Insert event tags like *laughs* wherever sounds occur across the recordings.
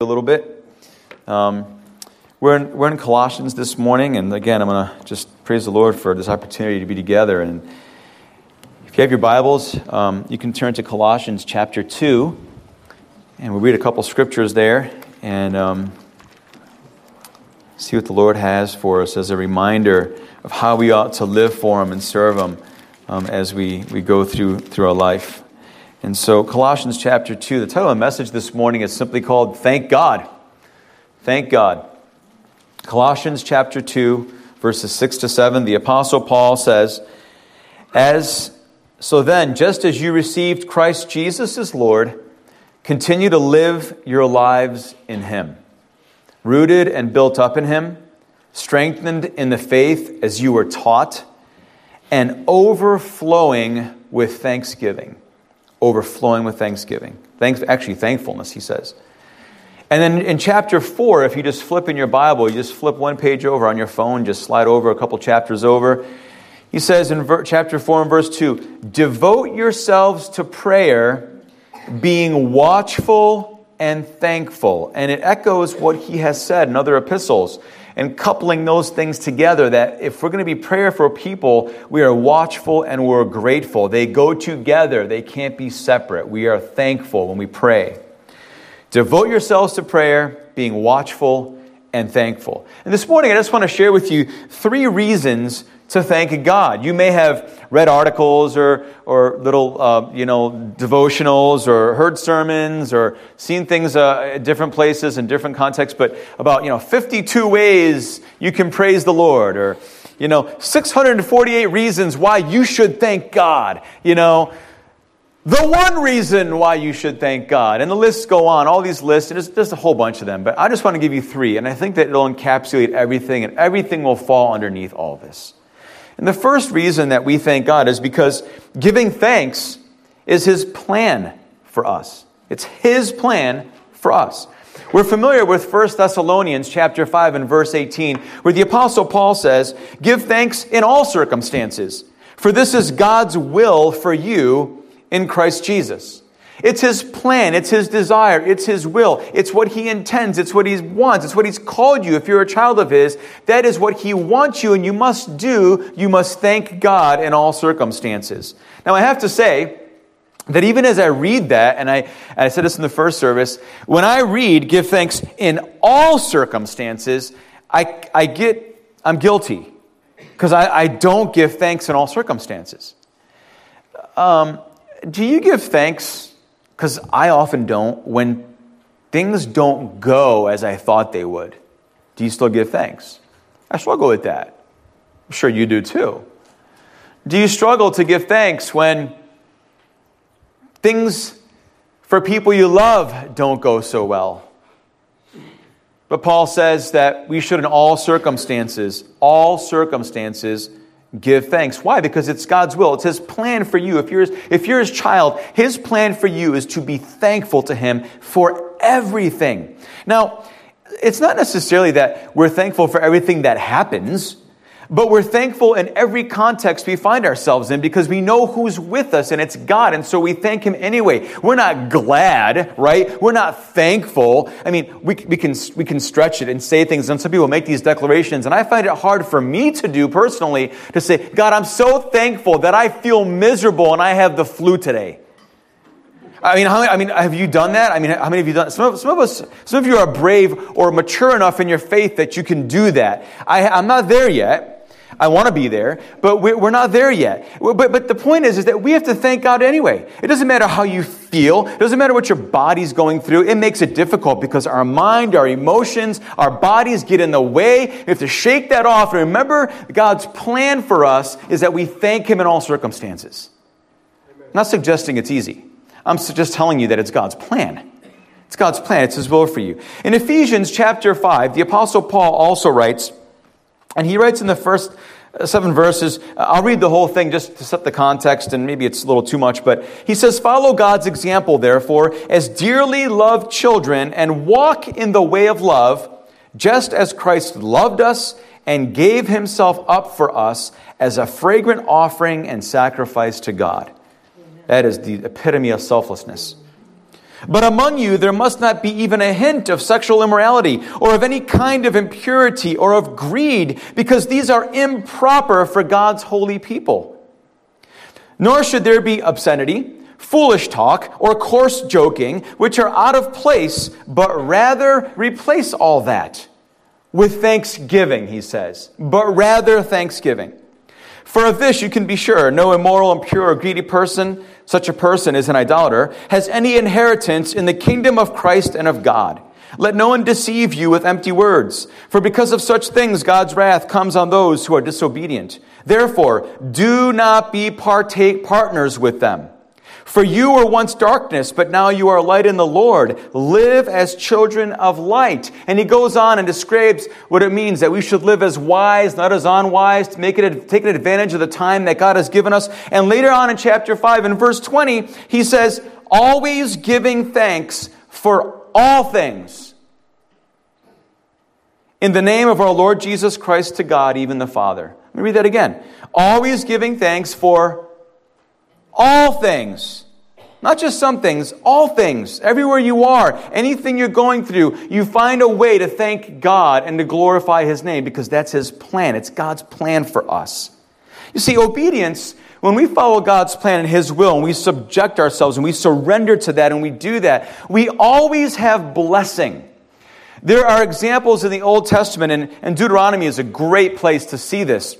a little bit. Um, we're, in, we're in Colossians this morning, and again, I'm going to just praise the Lord for this opportunity to be together. And if you have your Bibles, um, you can turn to Colossians chapter 2, and we'll read a couple scriptures there and um, see what the Lord has for us as a reminder of how we ought to live for Him and serve Him um, as we, we go through, through our life. And so, Colossians chapter 2, the title of the message this morning is simply called Thank God. Thank God. Colossians chapter 2, verses 6 to 7, the Apostle Paul says, As so then, just as you received Christ Jesus as Lord, continue to live your lives in Him, rooted and built up in Him, strengthened in the faith as you were taught, and overflowing with thanksgiving overflowing with thanksgiving. Thanks, actually, thankfulness, he says. And then in chapter 4, if you just flip in your Bible, you just flip one page over on your phone, just slide over a couple chapters over. He says in ver- chapter 4 and verse 2 Devote yourselves to prayer, being watchful and thankful. And it echoes what he has said in other epistles and coupling those things together that if we're going to be prayer for people, we are watchful and we're grateful. They go together, they can't be separate. We are thankful when we pray. Devote yourselves to prayer, being watchful and thankful. And this morning, I just want to share with you three reasons to thank God. You may have read articles or, or little, uh, you know, devotionals or heard sermons or seen things uh, at different places in different contexts, but about, you know, 52 ways you can praise the Lord or, you know, 648 reasons why you should thank God, you know, the one reason why you should thank God. And the lists go on, all these lists, and there's, there's a whole bunch of them, but I just want to give you three, and I think that it'll encapsulate everything, and everything will fall underneath all this. And the first reason that we thank God is because giving thanks is His plan for us. It's His plan for us. We're familiar with 1 Thessalonians chapter 5 and verse 18, where the apostle Paul says, "Give thanks in all circumstances, for this is God's will for you in Christ Jesus." It's his plan, it's his desire, it's his will, it's what he intends, it's what he wants, it's what he's called you. If you're a child of his, that is what he wants you, and you must do. You must thank God in all circumstances. Now, I have to say, that even as I read that, and I, I said this in the first service, when I read give thanks in all circumstances, I, I get, I'm guilty because I, I don't give thanks in all circumstances. Um, do you give thanks because I often don't, when things don't go as I thought they would, do you still give thanks? I struggle with that. I'm sure you do too. Do you struggle to give thanks when things for people you love don't go so well? But Paul says that we should, in all circumstances, all circumstances, give thanks. Why? Because it's God's will. It's His plan for you. If you're, if you're His child, His plan for you is to be thankful to Him for everything. Now, it's not necessarily that we're thankful for everything that happens. But we're thankful in every context we find ourselves in because we know who's with us and it's God. And so we thank Him anyway. We're not glad, right? We're not thankful. I mean, we, we, can, we can stretch it and say things, and some people make these declarations. And I find it hard for me to do personally to say, God, I'm so thankful that I feel miserable and I have the flu today. I mean, how, I mean, have you done that? I mean, how many of you done? Some of, some of us, some of you are brave or mature enough in your faith that you can do that. I, I'm not there yet. I want to be there, but we're not there yet. But, but the point is, is that we have to thank God anyway. It doesn't matter how you feel. It doesn't matter what your body's going through. It makes it difficult because our mind, our emotions, our bodies get in the way. We have to shake that off. And remember, God's plan for us is that we thank Him in all circumstances. I'm not suggesting it's easy. I'm just telling you that it's God's plan. It's God's plan. It's His will for you. In Ephesians chapter 5, the Apostle Paul also writes, and he writes in the first uh, seven verses, uh, I'll read the whole thing just to set the context, and maybe it's a little too much, but he says, Follow God's example, therefore, as dearly loved children, and walk in the way of love, just as Christ loved us and gave himself up for us as a fragrant offering and sacrifice to God. That is the epitome of selflessness. But among you there must not be even a hint of sexual immorality, or of any kind of impurity, or of greed, because these are improper for God's holy people. Nor should there be obscenity, foolish talk, or coarse joking, which are out of place, but rather replace all that with thanksgiving, he says. But rather thanksgiving. For of this you can be sure no immoral, impure, or greedy person, such a person is an idolater, has any inheritance in the kingdom of Christ and of God. Let no one deceive you with empty words, for because of such things God's wrath comes on those who are disobedient. Therefore, do not be partake partners with them. For you were once darkness, but now you are light in the Lord. Live as children of light. And he goes on and describes what it means that we should live as wise, not as unwise, to make it, take advantage of the time that God has given us. And later on in chapter 5, in verse 20, he says, always giving thanks for all things in the name of our Lord Jesus Christ to God, even the Father. Let me read that again. Always giving thanks for all things. Not just some things, all things. Everywhere you are, anything you're going through, you find a way to thank God and to glorify His name because that's His plan. It's God's plan for us. You see, obedience, when we follow God's plan and His will and we subject ourselves and we surrender to that and we do that, we always have blessing. There are examples in the Old Testament, and, and Deuteronomy is a great place to see this.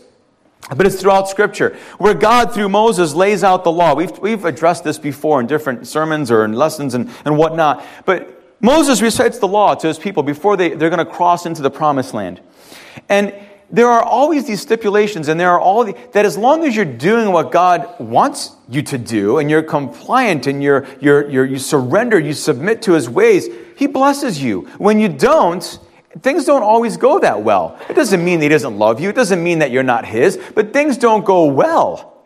But it's throughout Scripture where God, through Moses, lays out the law. We've, we've addressed this before in different sermons or in lessons and, and whatnot. But Moses recites the law to his people before they, they're going to cross into the promised land. And there are always these stipulations, and there are all the, that as long as you're doing what God wants you to do, and you're compliant, and you're, you're, you're, you surrender, you submit to His ways, He blesses you. When you don't, things don't always go that well. It doesn't mean that He doesn't love you, it doesn't mean that you're not His, but things don't go well.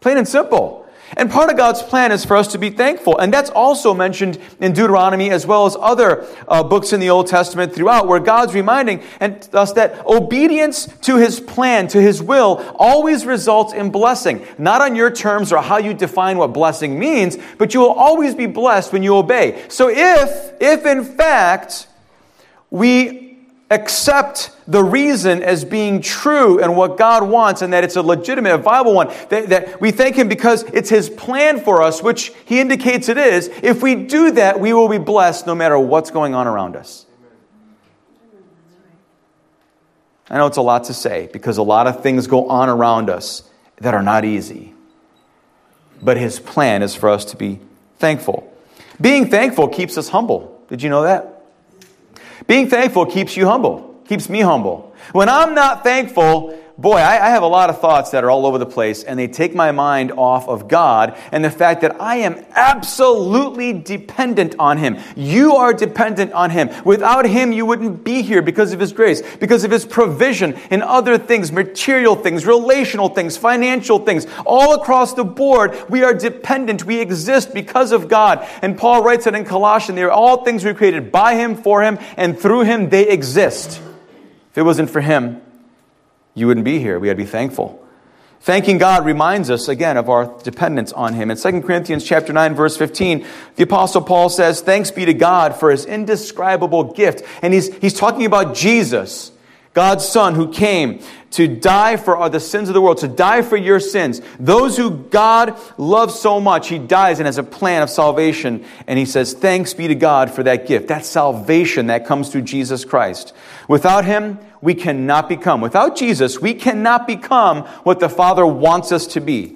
Plain and simple. And part of God's plan is for us to be thankful. And that's also mentioned in Deuteronomy as well as other uh, books in the Old Testament throughout, where God's reminding us that obedience to His plan, to His will, always results in blessing. Not on your terms or how you define what blessing means, but you will always be blessed when you obey. So if, if in fact, we accept the reason as being true and what God wants and that it's a legitimate, a viable one. That, that, we thank Him because it's His plan for us, which He indicates it is. If we do that, we will be blessed no matter what's going on around us. I know it's a lot to say because a lot of things go on around us that are not easy. But His plan is for us to be thankful. Being thankful keeps us humble. Did you know that? Being thankful keeps you humble, keeps me humble. When I'm not thankful, boy, I, I, have a lot of thoughts that are all over the place, and they take my mind off of God and the fact that I am absolutely dependent on Him. You are dependent on Him. Without Him, you wouldn't be here because of His grace, because of His provision in other things, material things, relational things, financial things. All across the board, we are dependent. We exist because of God. And Paul writes it in Colossians, they are all things were created by Him, for Him, and through Him they exist. If it wasn't for Him, you wouldn't be here. We had to be thankful. Thanking God reminds us again of our dependence on Him. In 2 Corinthians chapter 9, verse 15, the Apostle Paul says, Thanks be to God for His indescribable gift. And he's, he's talking about Jesus, God's Son, who came to die for the sins of the world, to die for your sins. Those who God loves so much, He dies and has a plan of salvation. And He says, Thanks be to God for that gift, that salvation that comes through Jesus Christ. Without Him, we cannot become. Without Jesus, we cannot become what the Father wants us to be.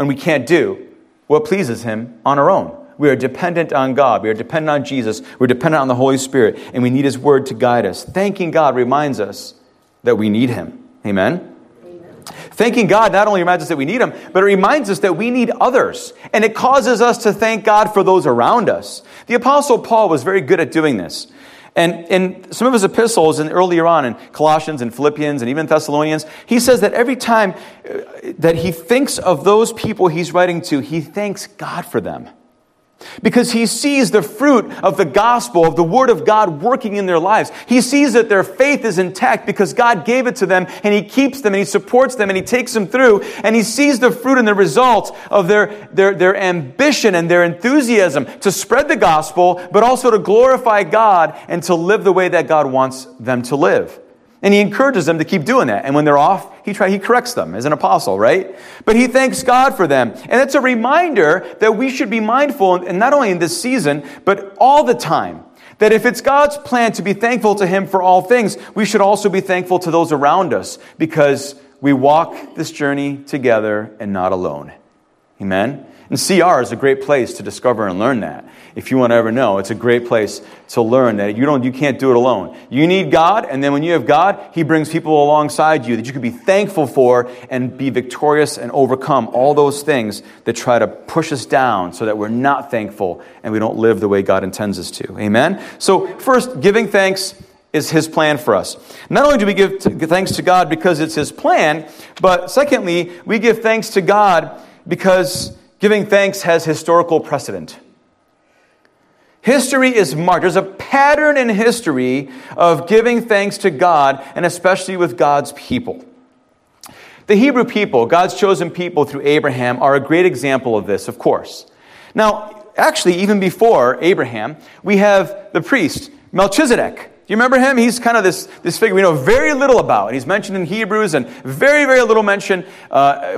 And we can't do what pleases Him on our own. We are dependent on God. We are dependent on Jesus. We're dependent on the Holy Spirit. And we need His Word to guide us. Thanking God reminds us that we need Him. Amen? Thanking God not only reminds us that we need Him, but it reminds us that we need others. And it causes us to thank God for those around us. The Apostle Paul was very good at doing this. And in some of his epistles, and earlier on in Colossians and Philippians and even Thessalonians, he says that every time uh, that he thinks of those people he's writing to, he thanks God for them. Because he sees the fruit of the gospel, of the word of God working in their lives. He sees that their faith is intact because God gave it to them and he keeps them and he supports them and he takes them through and he sees the fruit and the results of their, their, their ambition and their enthusiasm to spread the gospel, but also to glorify God and to live the way that God wants them to live. And he encourages them to keep doing that. And when they're off, he, try, he corrects them as an apostle, right? But he thanks God for them. And it's a reminder that we should be mindful, and not only in this season, but all the time, that if it's God's plan to be thankful to him for all things, we should also be thankful to those around us because we walk this journey together and not alone. Amen? And CR is a great place to discover and learn that. If you want to ever know, it's a great place to learn that you don't you can't do it alone. You need God, and then when you have God, He brings people alongside you that you can be thankful for and be victorious and overcome all those things that try to push us down so that we're not thankful and we don't live the way God intends us to. Amen? So first, giving thanks is his plan for us. Not only do we give thanks to God because it's his plan, but secondly, we give thanks to God because Giving thanks has historical precedent. History is marked. There's a pattern in history of giving thanks to God, and especially with God's people. The Hebrew people, God's chosen people through Abraham, are a great example of this, of course. Now, actually, even before Abraham, we have the priest, Melchizedek. Do you remember him? He's kind of this, this figure we know very little about. He's mentioned in Hebrews and very, very little mention. Uh,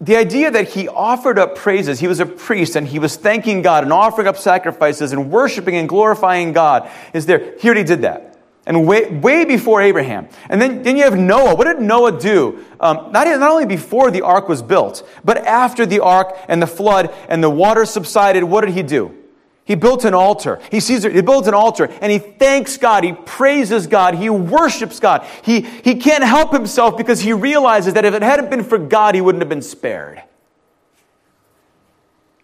the idea that he offered up praises, he was a priest and he was thanking God and offering up sacrifices and worshiping and glorifying God is there. Here he already did that. And way, way before Abraham. And then, then you have Noah. What did Noah do? Um, not, not only before the ark was built, but after the ark and the flood and the water subsided, what did he do? He built an altar. He sees. He builds an altar and he thanks God. He praises God. He worships God. He, he can't help himself because he realizes that if it hadn't been for God, he wouldn't have been spared.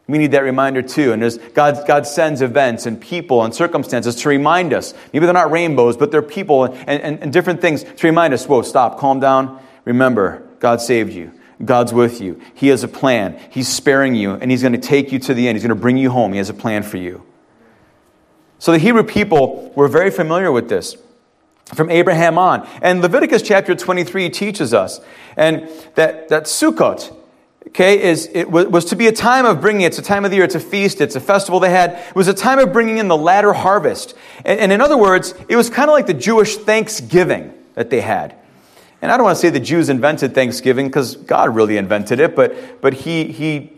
We need that reminder too. And as God, God sends events and people and circumstances to remind us. Maybe they're not rainbows, but they're people and, and, and different things to remind us whoa, stop, calm down. Remember, God saved you. God's with you. He has a plan. He's sparing you, and He's going to take you to the end. He's going to bring you home. He has a plan for you. So the Hebrew people were very familiar with this from Abraham on. And Leviticus chapter 23 teaches us and that, that Sukkot, okay, is, it was, was to be a time of bringing, it's a time of the year, it's a feast, it's a festival they had. It was a time of bringing in the latter harvest. And, and in other words, it was kind of like the Jewish Thanksgiving that they had. And I don't want to say the Jews invented Thanksgiving because God really invented it, but, but he, he,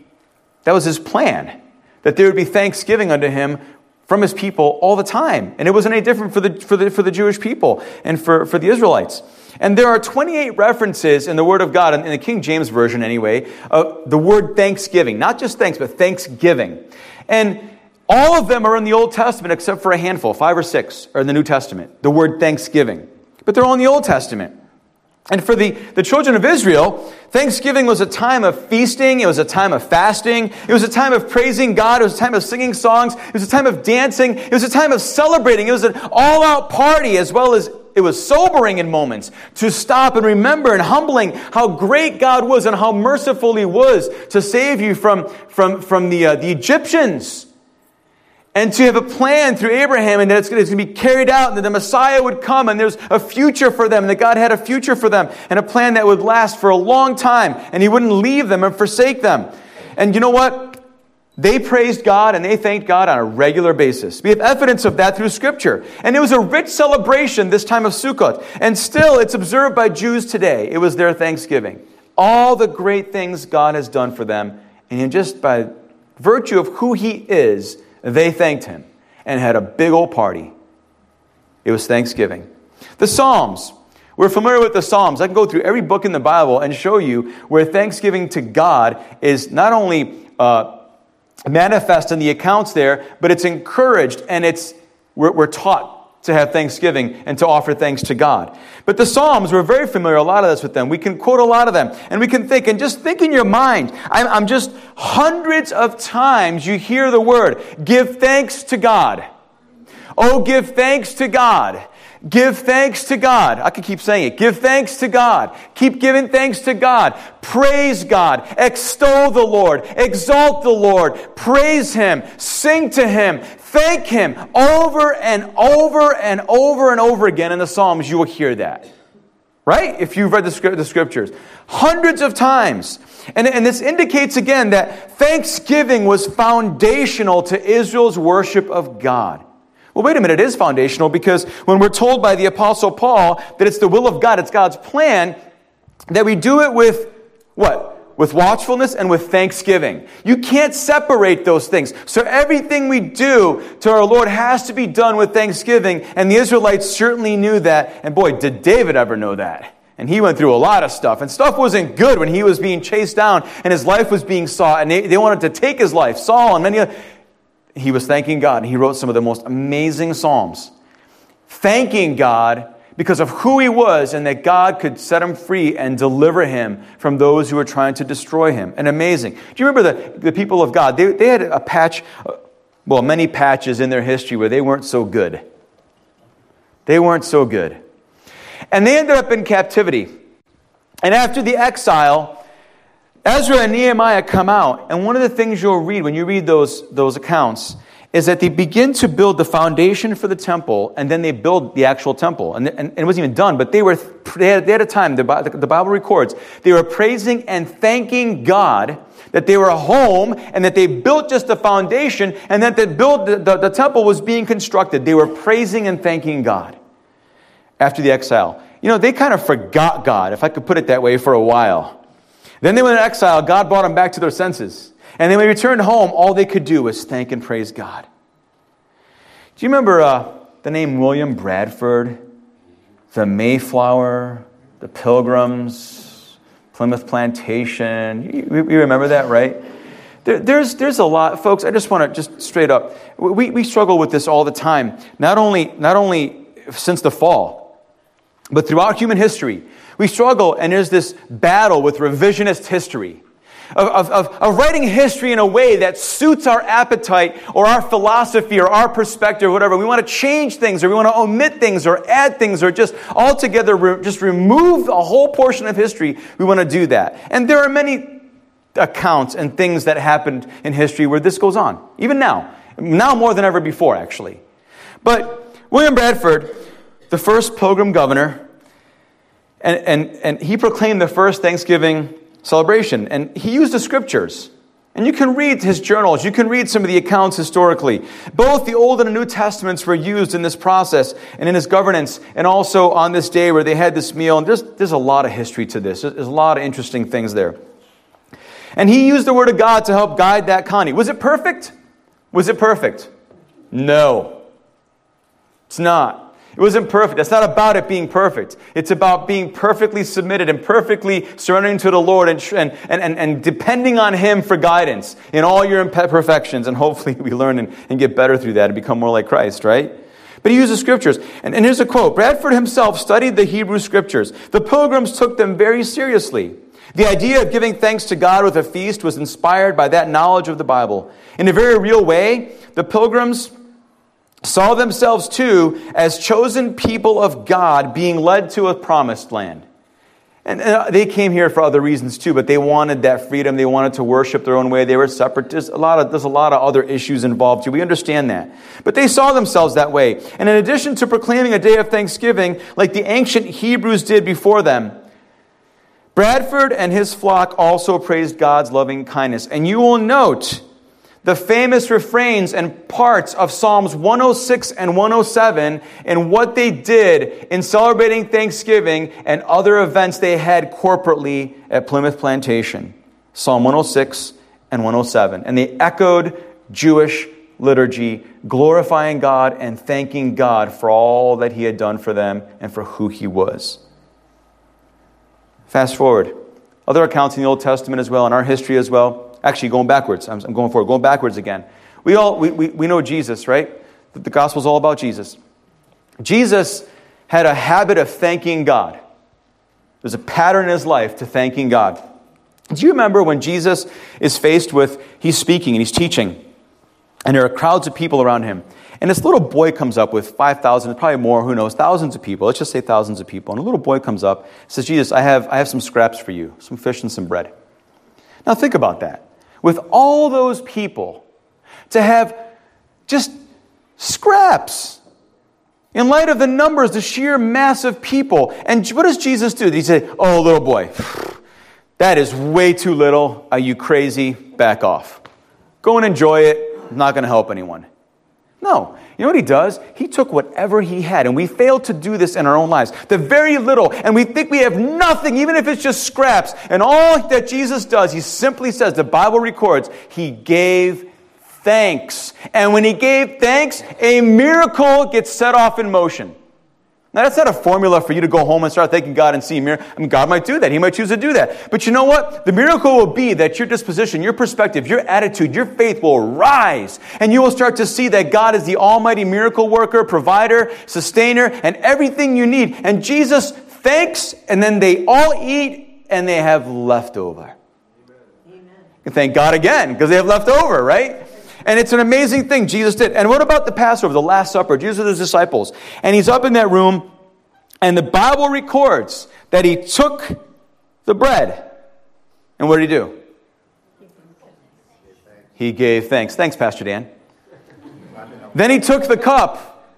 that was his plan, that there would be thanksgiving unto him from his people all the time. And it wasn't any different for the, for the, for the Jewish people and for, for the Israelites. And there are 28 references in the Word of God, in the King James Version anyway, of the word thanksgiving. Not just thanks, but thanksgiving. And all of them are in the Old Testament except for a handful, five or six, are in the New Testament, the word thanksgiving. But they're all in the Old Testament. And for the, the children of Israel, Thanksgiving was a time of feasting. It was a time of fasting. It was a time of praising God. It was a time of singing songs. It was a time of dancing. It was a time of celebrating. It was an all out party as well as it was sobering in moments to stop and remember and humbling how great God was and how merciful He was to save you from, from, from the, uh, the Egyptians and to have a plan through Abraham and that it's going to be carried out and that the Messiah would come and there's a future for them and that God had a future for them and a plan that would last for a long time and he wouldn't leave them and forsake them. And you know what? They praised God and they thanked God on a regular basis. We have evidence of that through Scripture. And it was a rich celebration this time of Sukkot. And still, it's observed by Jews today. It was their Thanksgiving. All the great things God has done for them. And just by virtue of who He is, they thanked him and had a big old party. It was Thanksgiving. The Psalms. We're familiar with the Psalms. I can go through every book in the Bible and show you where thanksgiving to God is not only uh, manifest in the accounts there, but it's encouraged and it's we're, we're taught to have thanksgiving and to offer thanks to God. But the Psalms, we're very familiar, a lot of this with them. We can quote a lot of them and we can think, and just think in your mind. I'm, I'm just hundreds of times you hear the word, give thanks to God. Oh, give thanks to God. Give thanks to God. I could keep saying it. Give thanks to God. Keep giving thanks to God. Praise God. Extol the Lord. Exalt the Lord. Praise Him. Sing to Him. Thank Him. Over and over and over and over again in the Psalms, you will hear that. Right? If you've read the, scriptures. Hundreds of times. And, and this indicates again that thanksgiving was foundational to Israel's worship of God. Well, wait a minute, it is foundational because when we're told by the Apostle Paul that it's the will of God, it's God's plan, that we do it with what? With watchfulness and with thanksgiving. You can't separate those things. So everything we do to our Lord has to be done with thanksgiving, and the Israelites certainly knew that. And boy, did David ever know that. And he went through a lot of stuff. And stuff wasn't good when he was being chased down and his life was being sought, and they, they wanted to take his life. Saul and many other he was thanking God, he wrote some of the most amazing Psalms. Thanking God because of who he was and that God could set him free and deliver him from those who were trying to destroy him. And amazing. Do you remember the, the people of God? They, they had a patch, uh, well, many patches in their history where they weren't so good. They weren't so good. And they ended up in captivity. And after the exile, Ezra and Nehemiah come out, and one of the things you'll read when you read those, those accounts is that they begin to build the foundation for the temple, and then they build the actual temple. And, and, and it wasn't even done, but they were they had, they had a time, the, the Bible records, they were praising and thanking God that they were home and that they built just the foundation and that the, build, the, the, the temple was being constructed. They were praising and thanking God after the exile. You know, they kind of forgot God, if I could put it that way, for a while. Then they went in exile. God brought them back to their senses. And then when they returned home, all they could do was thank and praise God. Do you remember uh, the name William Bradford? The Mayflower, the Pilgrims, Plymouth Plantation. You, you remember that, right? There, there's, there's a lot, folks. I just want to just straight up. We, we struggle with this all the time. Not only, not only since the fall, but throughout human history. We struggle, and there's this battle with revisionist history. Of, of, of, writing history in a way that suits our appetite or our philosophy or our perspective or whatever. We want to change things or we want to omit things or add things or just altogether re- just remove a whole portion of history. We want to do that. And there are many accounts and things that happened in history where this goes on, even now. Now more than ever before, actually. But William Bradford, the first pilgrim governor, and, and, and he proclaimed the first Thanksgiving celebration. And he used the scriptures. And you can read his journals, you can read some of the accounts historically. Both the Old and the New Testaments were used in this process and in his governance, and also on this day where they had this meal. And there's, there's a lot of history to this, there's a lot of interesting things there. And he used the Word of God to help guide that colony. Was it perfect? Was it perfect? No. It's not. It wasn't perfect. It's not about it being perfect. It's about being perfectly submitted and perfectly surrendering to the Lord and, and, and, and depending on Him for guidance in all your imperfections. And hopefully *laughs* we learn and, and get better through that and become more like Christ, right? But he uses scriptures. And, and here's a quote Bradford himself studied the Hebrew scriptures. The pilgrims took them very seriously. The idea of giving thanks to God with a feast was inspired by that knowledge of the Bible. In a very real way, the pilgrims saw themselves too as chosen people of God being led to a promised land. And uh, they came here for other reasons too, but they wanted that freedom. They wanted to worship their own way. They were separate. There's a lot of, there's a lot of other issues involved too. We understand that. But they saw themselves that way. And in addition to proclaiming a day of thanksgiving, like the ancient Hebrews did before them, Bradford and his flock also praised God's loving kindness. And you will note the famous refrains and parts of Psalms 106 and 107 and what they did in celebrating Thanksgiving and other events they had corporately at Plymouth Plantation. Psalm 106 and 107. And they echoed Jewish liturgy, glorifying God and thanking God for all that He had done for them and for who He was. Fast forward. Other accounts in the Old Testament as well, in our history as well. Actually, going backwards. I'm, I'm going forward. Going backwards again. We all we, we, we know Jesus, right? The, the gospel's all about Jesus. Jesus had a habit of thanking God. There's a pattern in his life to thanking God. Do you remember when Jesus is faced with, he's speaking and he's teaching, and there are crowds of people around him, And this little boy comes up with 5,000, probably more, who knows, thousands of people. Let's just say thousands of people. And a little boy comes up says, Jesus, I have, I have some scraps for you, some fish and some bread. Now think about that. With all those people, to have just scraps in light of the numbers, the sheer mass of people. And what does Jesus do? He say, Oh, little boy, *sighs* that is way too little. Are you crazy? Back off. Go and enjoy it. It's not going to help anyone. No. You know what he does? He took whatever he had, and we fail to do this in our own lives. The very little, and we think we have nothing, even if it's just scraps. And all that Jesus does, he simply says, the Bible records, he gave thanks. And when he gave thanks, a miracle gets set off in motion. Now, that's not a formula for you to go home and start thanking God and see a miracle. I mean, God might do that. He might choose to do that. But you know what? The miracle will be that your disposition, your perspective, your attitude, your faith will rise. And you will start to see that God is the almighty miracle worker, provider, sustainer, and everything you need. And Jesus thanks, and then they all eat, and they have leftover. Amen. You thank God again, because they have leftover, right? And it's an amazing thing Jesus did. And what about the Passover, the Last Supper? Jesus with his disciples. And he's up in that room, and the Bible records that he took the bread. And what did he do? He gave thanks. Thanks, Pastor Dan. Then he took the cup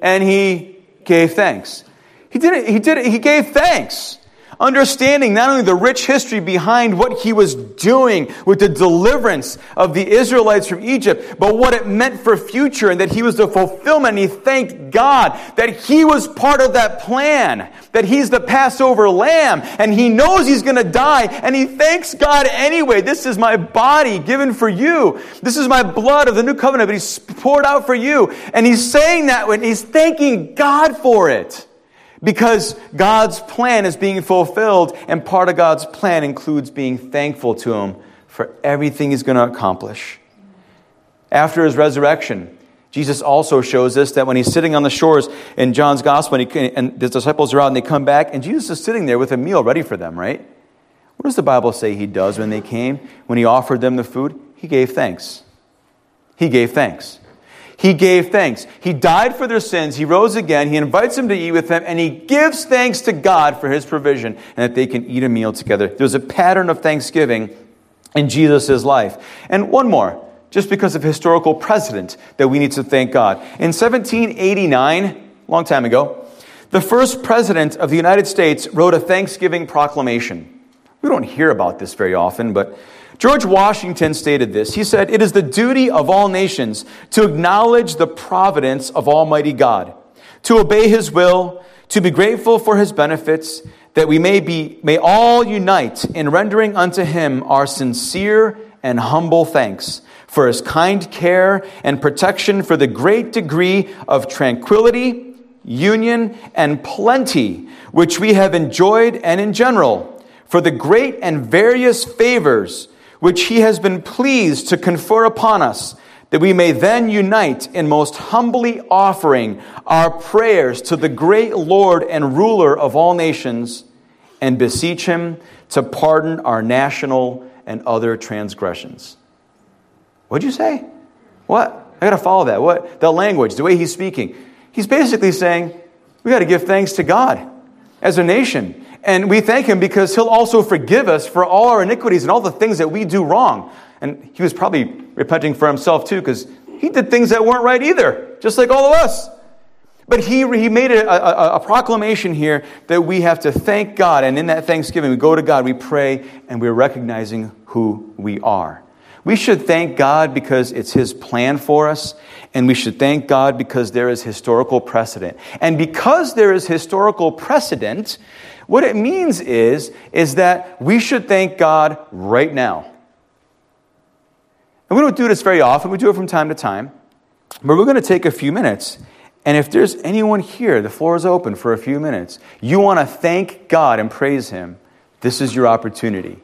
and he gave thanks. He did it, he did it, he gave thanks understanding not only the rich history behind what he was doing with the deliverance of the Israelites from Egypt, but what it meant for future and that he was the fulfillment. And he thanked God that he was part of that plan, that he's the Passover lamb, and he knows he's going to die, and he thanks God anyway. This is my body given for you. This is my blood of the new covenant, but he's poured out for you. And he's saying that when he's thanking God for it because God's plan is being fulfilled, and part of God's plan includes being thankful to Him for everything He's going to accomplish. After His resurrection, Jesus also shows us that when He's sitting on the shores in John's Gospel, and, he, and disciples are out and they come back, and Jesus is sitting there with a meal ready for them, right? What does the Bible say He does when they came? When He offered them the food? He gave thanks. He gave thanks. He gave thanks. He died for their sins. He rose again. He invites them to eat with him, and he gives thanks to God for his provision and that they can eat a meal together. There's a pattern of thanksgiving in Jesus' life. And one more, just because of historical precedent that we need to thank God. In 1789, long time ago, the first president of the United States wrote a Thanksgiving proclamation. We don't hear about this very often, but George Washington stated this. He said, It is the duty of all nations to acknowledge the providence of Almighty God, to obey His will, to be grateful for His benefits, that we may, be, may all unite in rendering unto Him our sincere and humble thanks for His kind care and protection for the great degree of tranquility, union, and plenty which we have enjoyed and in general, for the great and various favors which he has been pleased to confer upon us, that we may then unite in most humbly offering our prayers to the great Lord and ruler of all nations, and beseech him to pardon our national and other transgressions. What'd you say? What? I got to follow that. What? The language, the way he's speaking. He's basically saying, we got to give thanks to God as a nation. And we thank him because he'll also forgive us for all our iniquities and all the things that we do wrong. And he was probably repenting for himself too because he did things that weren't right either, just like all of us. But he, he made a, a, a, proclamation here that we have to thank God. And in that thanksgiving, we go to God, we pray, and we're recognizing who we are. We should thank God because it's His plan for us, and we should thank God because there is historical precedent. And because there is historical precedent, what it means is, is that we should thank God right now. And we don't do this very often, we do it from time to time. But we're going to take a few minutes. And if there's anyone here, the floor is open for a few minutes. You want to thank God and praise Him, this is your opportunity.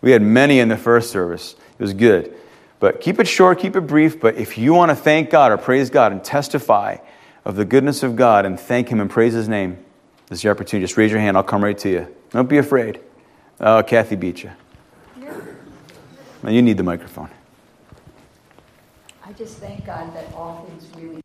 We had many in the first service, it was good. But keep it short, keep it brief. But if you want to thank God or praise God and testify of the goodness of God and thank Him and praise His name, this is your opportunity. Just raise your hand. I'll come right to you. Don't be afraid. Oh, Kathy beat you. Yeah. you need the microphone. I just thank God that all things really.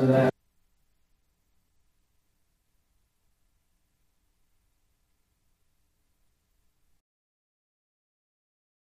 After that.